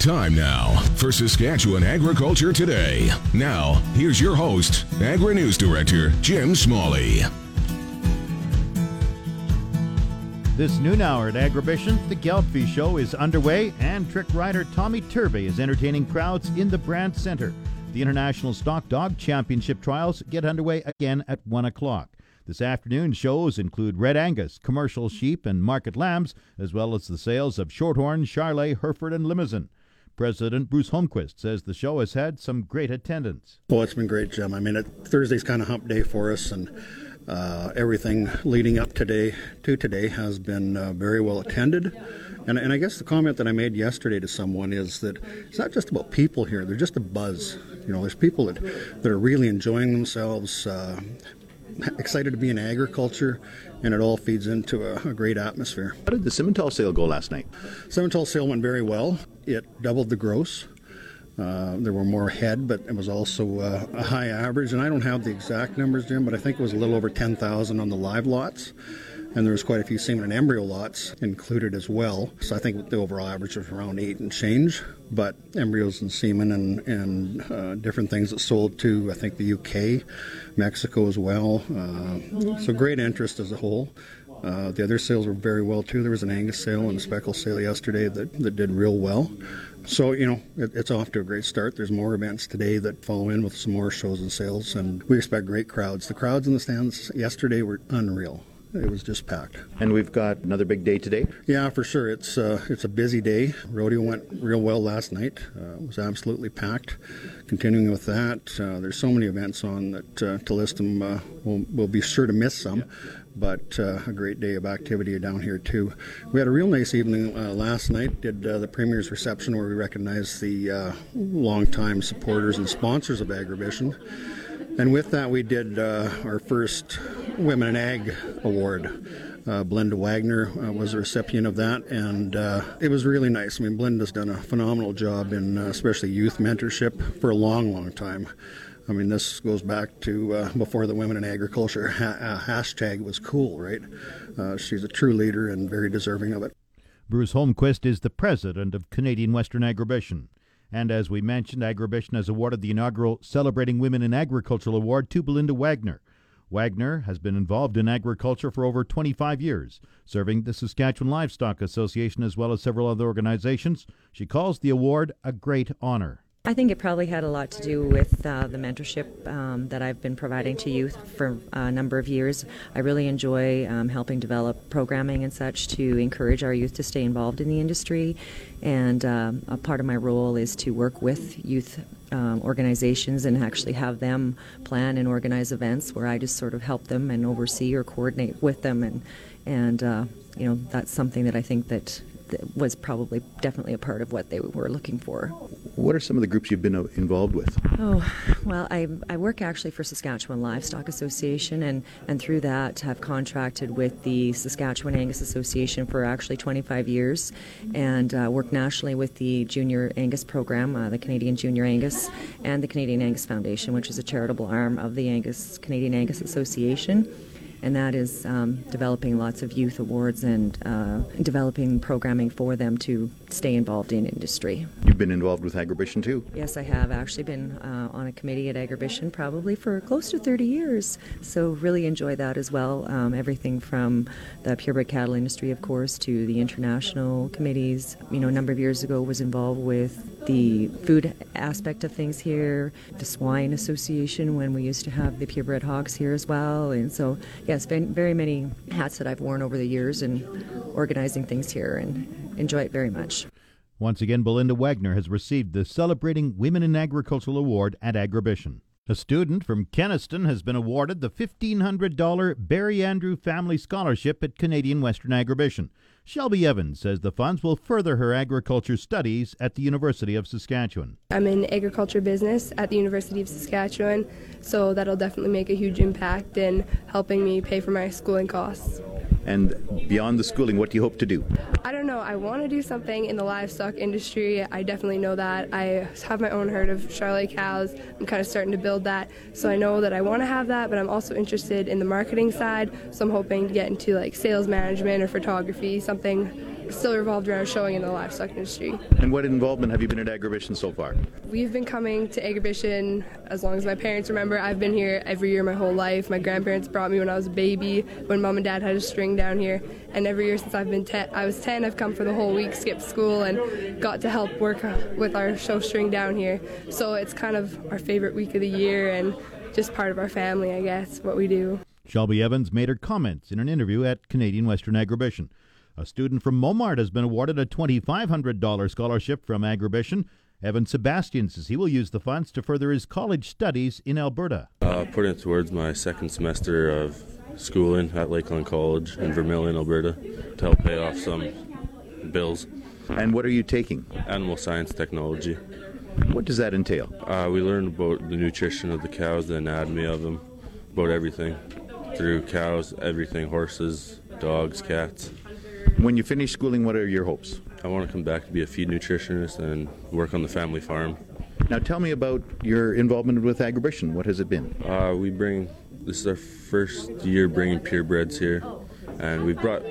Time now for Saskatchewan Agriculture Today. Now, here's your host, Agri News Director Jim Smalley. This noon hour at Agribition, the Gelbvieh Show is underway, and trick rider Tommy Turvey is entertaining crowds in the Brandt Center. The International Stock Dog Championship trials get underway again at 1 o'clock. This afternoon, shows include Red Angus, commercial sheep, and market lambs, as well as the sales of Shorthorn, Charolais, Hereford, and Limousin. President Bruce Holmquist says the show has had some great attendance. Well, it's been great, Jim. I mean, it, Thursday's kind of hump day for us, and uh, everything leading up today to today has been uh, very well attended. And, and I guess the comment that I made yesterday to someone is that it's not just about people here; they're just a buzz. You know, there's people that that are really enjoying themselves, uh, excited to be in agriculture, and it all feeds into a, a great atmosphere. How did the Simmental sale go last night? Simmental sale went very well. It doubled the gross. Uh, there were more head, but it was also uh, a high average. And I don't have the exact numbers, Jim, but I think it was a little over 10,000 on the live lots. And there was quite a few semen and embryo lots included as well. So I think the overall average was around eight and change. But embryos and semen and, and uh, different things that sold to, I think, the UK, Mexico as well. Uh, so great interest as a whole. Uh, the other sales were very well too. There was an Angus sale and a Speckle sale yesterday that, that did real well. So, you know, it, it's off to a great start. There's more events today that follow in with some more shows and sales, and we expect great crowds. The crowds in the stands yesterday were unreal. It was just packed. And we've got another big day today. Yeah, for sure. It's uh, it's a busy day. Rodeo went real well last night. Uh, it was absolutely packed. Continuing with that, uh, there's so many events on that uh, to list them, uh, we'll, we'll be sure to miss some. Yeah but uh, a great day of activity down here too. We had a real nice evening uh, last night. Did uh, the premier's reception where we recognized the uh, longtime supporters and sponsors of Agribition, and with that we did uh, our first Women in Ag Award. Uh, Belinda Wagner uh, was a recipient of that, and uh, it was really nice. I mean, Belinda's done a phenomenal job in uh, especially youth mentorship for a long, long time. I mean, this goes back to uh, before the Women in Agriculture ha- uh, hashtag was cool, right? Uh, she's a true leader and very deserving of it. Bruce Holmquist is the president of Canadian Western Agribition. And as we mentioned, Agribition has awarded the inaugural Celebrating Women in Agriculture Award to Belinda Wagner. Wagner has been involved in agriculture for over 25 years, serving the Saskatchewan Livestock Association as well as several other organizations. She calls the award a great honor. I think it probably had a lot to do with uh, the mentorship um, that I've been providing to youth for a number of years. I really enjoy um, helping develop programming and such to encourage our youth to stay involved in the industry. And um, a part of my role is to work with youth um, organizations and actually have them plan and organize events where I just sort of help them and oversee or coordinate with them. And, and uh, you know, that's something that I think that was probably definitely a part of what they were looking for. What are some of the groups you've been uh, involved with? Oh, well, I, I work actually for Saskatchewan Livestock Association, and, and through that have contracted with the Saskatchewan Angus Association for actually 25 years, and uh, work nationally with the Junior Angus program, uh, the Canadian Junior Angus, and the Canadian Angus Foundation, which is a charitable arm of the Angus Canadian Angus Association and that is um, developing lots of youth awards and uh, developing programming for them to stay involved in industry. You've been involved with Agribition too? Yes, I have actually been uh, on a committee at Agribition probably for close to 30 years, so really enjoy that as well. Um, everything from the purebred cattle industry, of course, to the international committees. You know, a number of years ago was involved with the food aspect of things here, the swine association when we used to have the purebred hogs here as well, and so yes, very many hats that I've worn over the years and organizing things here and enjoy it very much. Once again, Belinda Wagner has received the Celebrating Women in Agricultural Award at Agribition. A student from Kenaston has been awarded the $1,500 Barry Andrew Family Scholarship at Canadian Western Agribition. Shelby Evans says the funds will further her agriculture studies at the University of Saskatchewan. I'm in agriculture business at the University of Saskatchewan, so that'll definitely make a huge impact in helping me pay for my schooling costs. And beyond the schooling, what do you hope to do? I don't know. I want to do something in the livestock industry. I definitely know that. I have my own herd of Charolais cows. I'm kind of starting to build that. So I know that I want to have that, but I'm also interested in the marketing side. So I'm hoping to get into like sales management or photography, something still revolved around showing in the livestock industry. And what involvement have you been at Agribition so far? We've been coming to Agribition as long as my parents remember. I've been here every year my whole life. My grandparents brought me when I was a baby, when mom and dad had a string down here, and every year since I've been ten, I was 10, I've come for the whole week, skipped school, and got to help work with our show string down here. So it's kind of our favorite week of the year and just part of our family, I guess, what we do. Shelby Evans made her comments in an interview at Canadian Western Agribition. A student from Momart has been awarded a $2,500 scholarship from Agribition. Evan Sebastian says he will use the funds to further his college studies in Alberta. Uh, putting it towards my second semester of schooling at Lakeland College in Vermilion, Alberta, to help pay off some bills. And what are you taking? Animal science technology. What does that entail? Uh, we learn about the nutrition of the cows, the anatomy of them, about everything through cows, everything horses, dogs, cats. When you finish schooling, what are your hopes? I want to come back to be a feed nutritionist and work on the family farm. Now, tell me about your involvement with Agribition. What has it been? Uh, we bring, this is our first year bringing purebreds here, and we've brought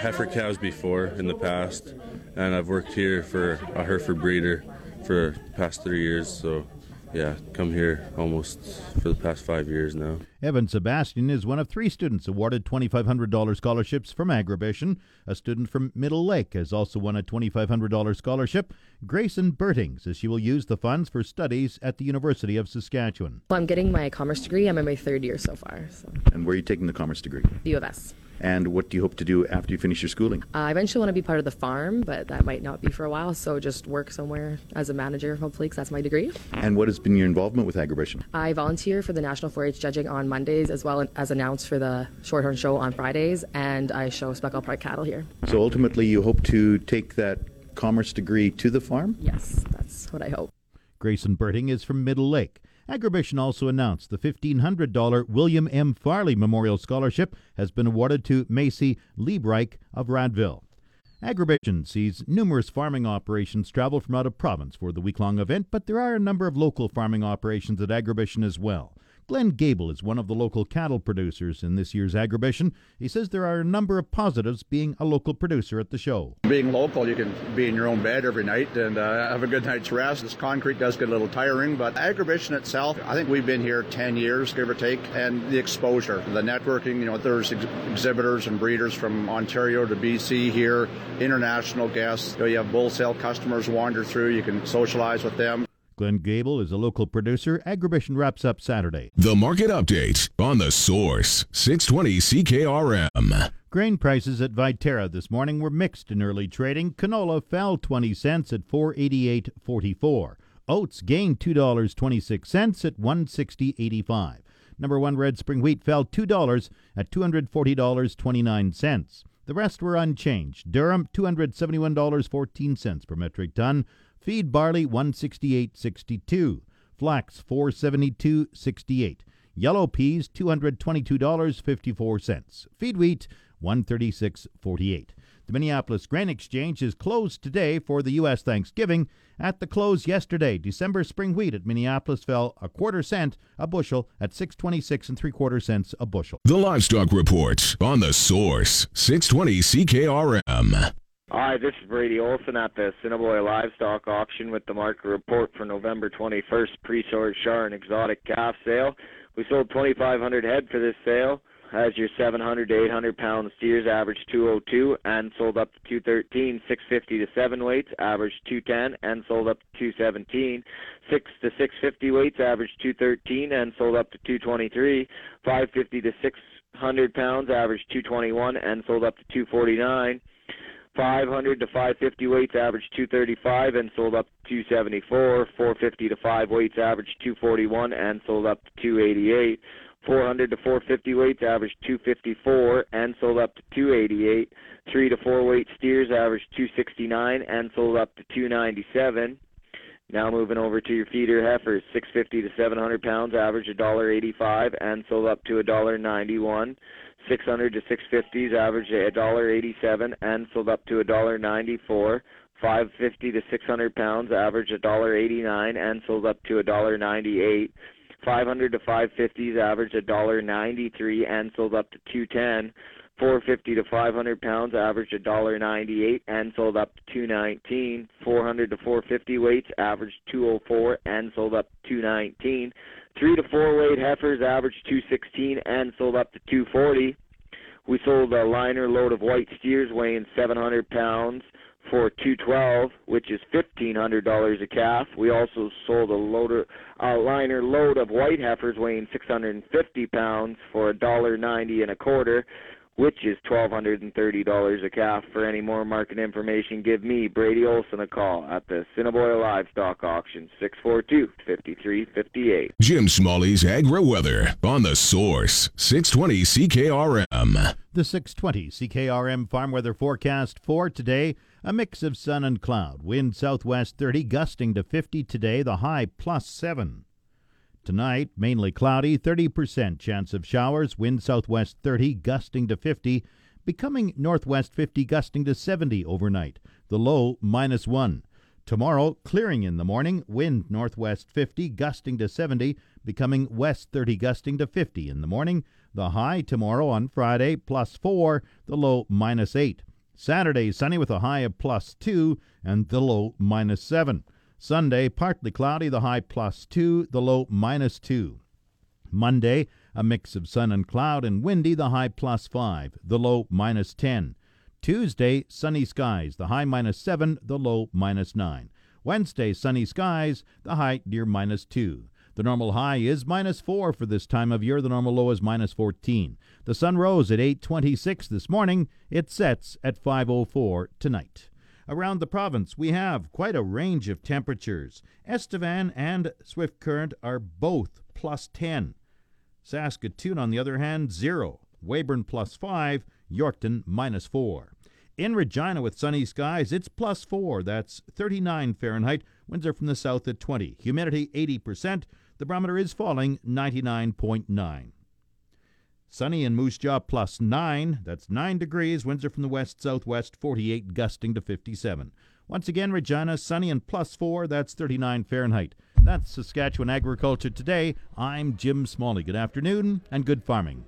heifer cows before in the past, and I've worked here for a Hereford breeder for the past three years, so yeah, come here almost for the past five years now. Evan Sebastian is one of three students awarded $2,500 scholarships from Agribition. A student from Middle Lake has also won a $2,500 scholarship. Grayson Berting says she will use the funds for studies at the University of Saskatchewan. Well, I'm getting my commerce degree. I'm in my third year so far. So. And where are you taking the commerce degree? The U of S. And what do you hope to do after you finish your schooling? Uh, I eventually want to be part of the farm, but that might not be for a while. So just work somewhere as a manager, hopefully, because that's my degree. And what has been your involvement with Agribition? I volunteer for the National 4-H judging on Mondays, as well as announced for the Shorthorn Show on Fridays, and I show Speckle Park cattle here. So ultimately, you hope to take that commerce degree to the farm? Yes, that's what I hope. Grayson Berting is from Middle Lake. Agribition also announced the $1,500 William M. Farley Memorial Scholarship has been awarded to Macy Liebreich of Radville. Agribition sees numerous farming operations travel from out of province for the week long event, but there are a number of local farming operations at Agribition as well. Glenn Gable is one of the local cattle producers in this year's Agribition. He says there are a number of positives being a local producer at the show. Being local, you can be in your own bed every night and uh, have a good night's rest. This concrete does get a little tiring, but Agribition itself, I think we've been here 10 years, give or take, and the exposure, the networking, you know, there's ex- exhibitors and breeders from Ontario to BC here, international guests. You, know, you have bull sale customers wander through, you can socialize with them. Glenn Gable is a local producer. Agribition wraps up Saturday. The market update on the source 620 CKRM. Grain prices at Viterra this morning were mixed in early trading. Canola fell 20 cents at 488.44. Oats gained $2.26 at 160.85. Number 1 red spring wheat fell $2 at $240.29. The rest were unchanged. Durum $271.14 per metric ton. Feed barley 168.62, flax 472.68, yellow peas $222.54, feed wheat 136.48. The Minneapolis Grain Exchange is closed today for the U.S. Thanksgiving. At the close yesterday, December spring wheat at Minneapolis fell a quarter cent a bushel at 626 and three quarter cents a bushel. The Livestock Report on the Source 620 CKRM. Hi, this is Brady Olson at the Assiniboia Livestock Auction with the market report for November 21st pre-sold Char and exotic calf sale. We sold 2,500 head for this sale. As your 700 to 800 pound steers averaged 202 and sold up to 213. 650 to 7 weights averaged 210 and sold up to 217. 6 to 650 weights averaged 213 and sold up to 223. 550 to 600 pounds averaged 221 and sold up to 249. 500 to 550 weights averaged 235 and sold up 274. 450 to 5 weights averaged 241 and sold up to 288. 400 to 450 weights averaged 254 and sold up to 288. 3 to 4 weight steers averaged 269 and sold up to 297. Now moving over to your feeder heifers, 650 to 700 pounds, average $1.85 and sold up to $1.91. 600 to 650s, averaged average $1.87 and sold up to $1.94. 550 to 600 pounds, averaged average $1.89 and sold up to $1.98. 500 to 550s, averaged average $1.93 and sold up to 210. 450 to 500 pounds averaged $1.98 and sold up to 219. 400 to 450 weights averaged 204 and sold up to 219. 3 to 4 weight heifers averaged 216 and sold up to 240. We sold a liner load of white steers weighing 700 pounds for 212, which is $1,500 a calf. We also sold a loader, a liner load of white heifers weighing 650 pounds for $1.90 and a quarter, which is $1,230 a calf. For any more market information, give me, Brady Olson, a call at the Assiniboia Livestock Auction, 642-5358. Jim Smalley's Agri Weather on the Source, 620 CKRM. The 620 CKRM farm weather forecast for today a mix of sun and cloud. Wind southwest 30, gusting to 50 today, the high plus 7. Tonight, mainly cloudy, 30% chance of showers, wind southwest 30, gusting to 50, becoming northwest 50, gusting to 70 overnight, the low minus 1. Tomorrow, clearing in the morning, wind northwest 50, gusting to 70, becoming west 30, gusting to 50 in the morning, the high tomorrow on Friday plus 4, the low minus 8. Saturday, sunny with a high of plus 2 and the low minus 7. Sunday, partly cloudy, the high plus 2, the low minus 2. Monday, a mix of sun and cloud and windy, the high plus 5, the low minus 10. Tuesday, sunny skies, the high minus 7, the low minus 9. Wednesday, sunny skies, the high near minus 2. The normal high is minus 4 for this time of year. The normal low is minus 14. The sun rose at 8:26 this morning. It sets at 5:04 tonight. Around the province, we have quite a range of temperatures. Estevan and Swift Current are both plus 10. Saskatoon, on the other hand, 0. Weyburn plus 5. Yorkton minus 4. In Regina with sunny skies, it's plus 4. That's 39 Fahrenheit. Winds are from the south at 20. Humidity 80%. The barometer is falling 99.9. Sunny in Moose Jaw plus 9. That's 9 degrees. Winds are from the west southwest, 48, gusting to 57. Once again, Regina, sunny and plus 4. That's 39 Fahrenheit. That's Saskatchewan Agriculture Today. I'm Jim Smalley. Good afternoon and good farming.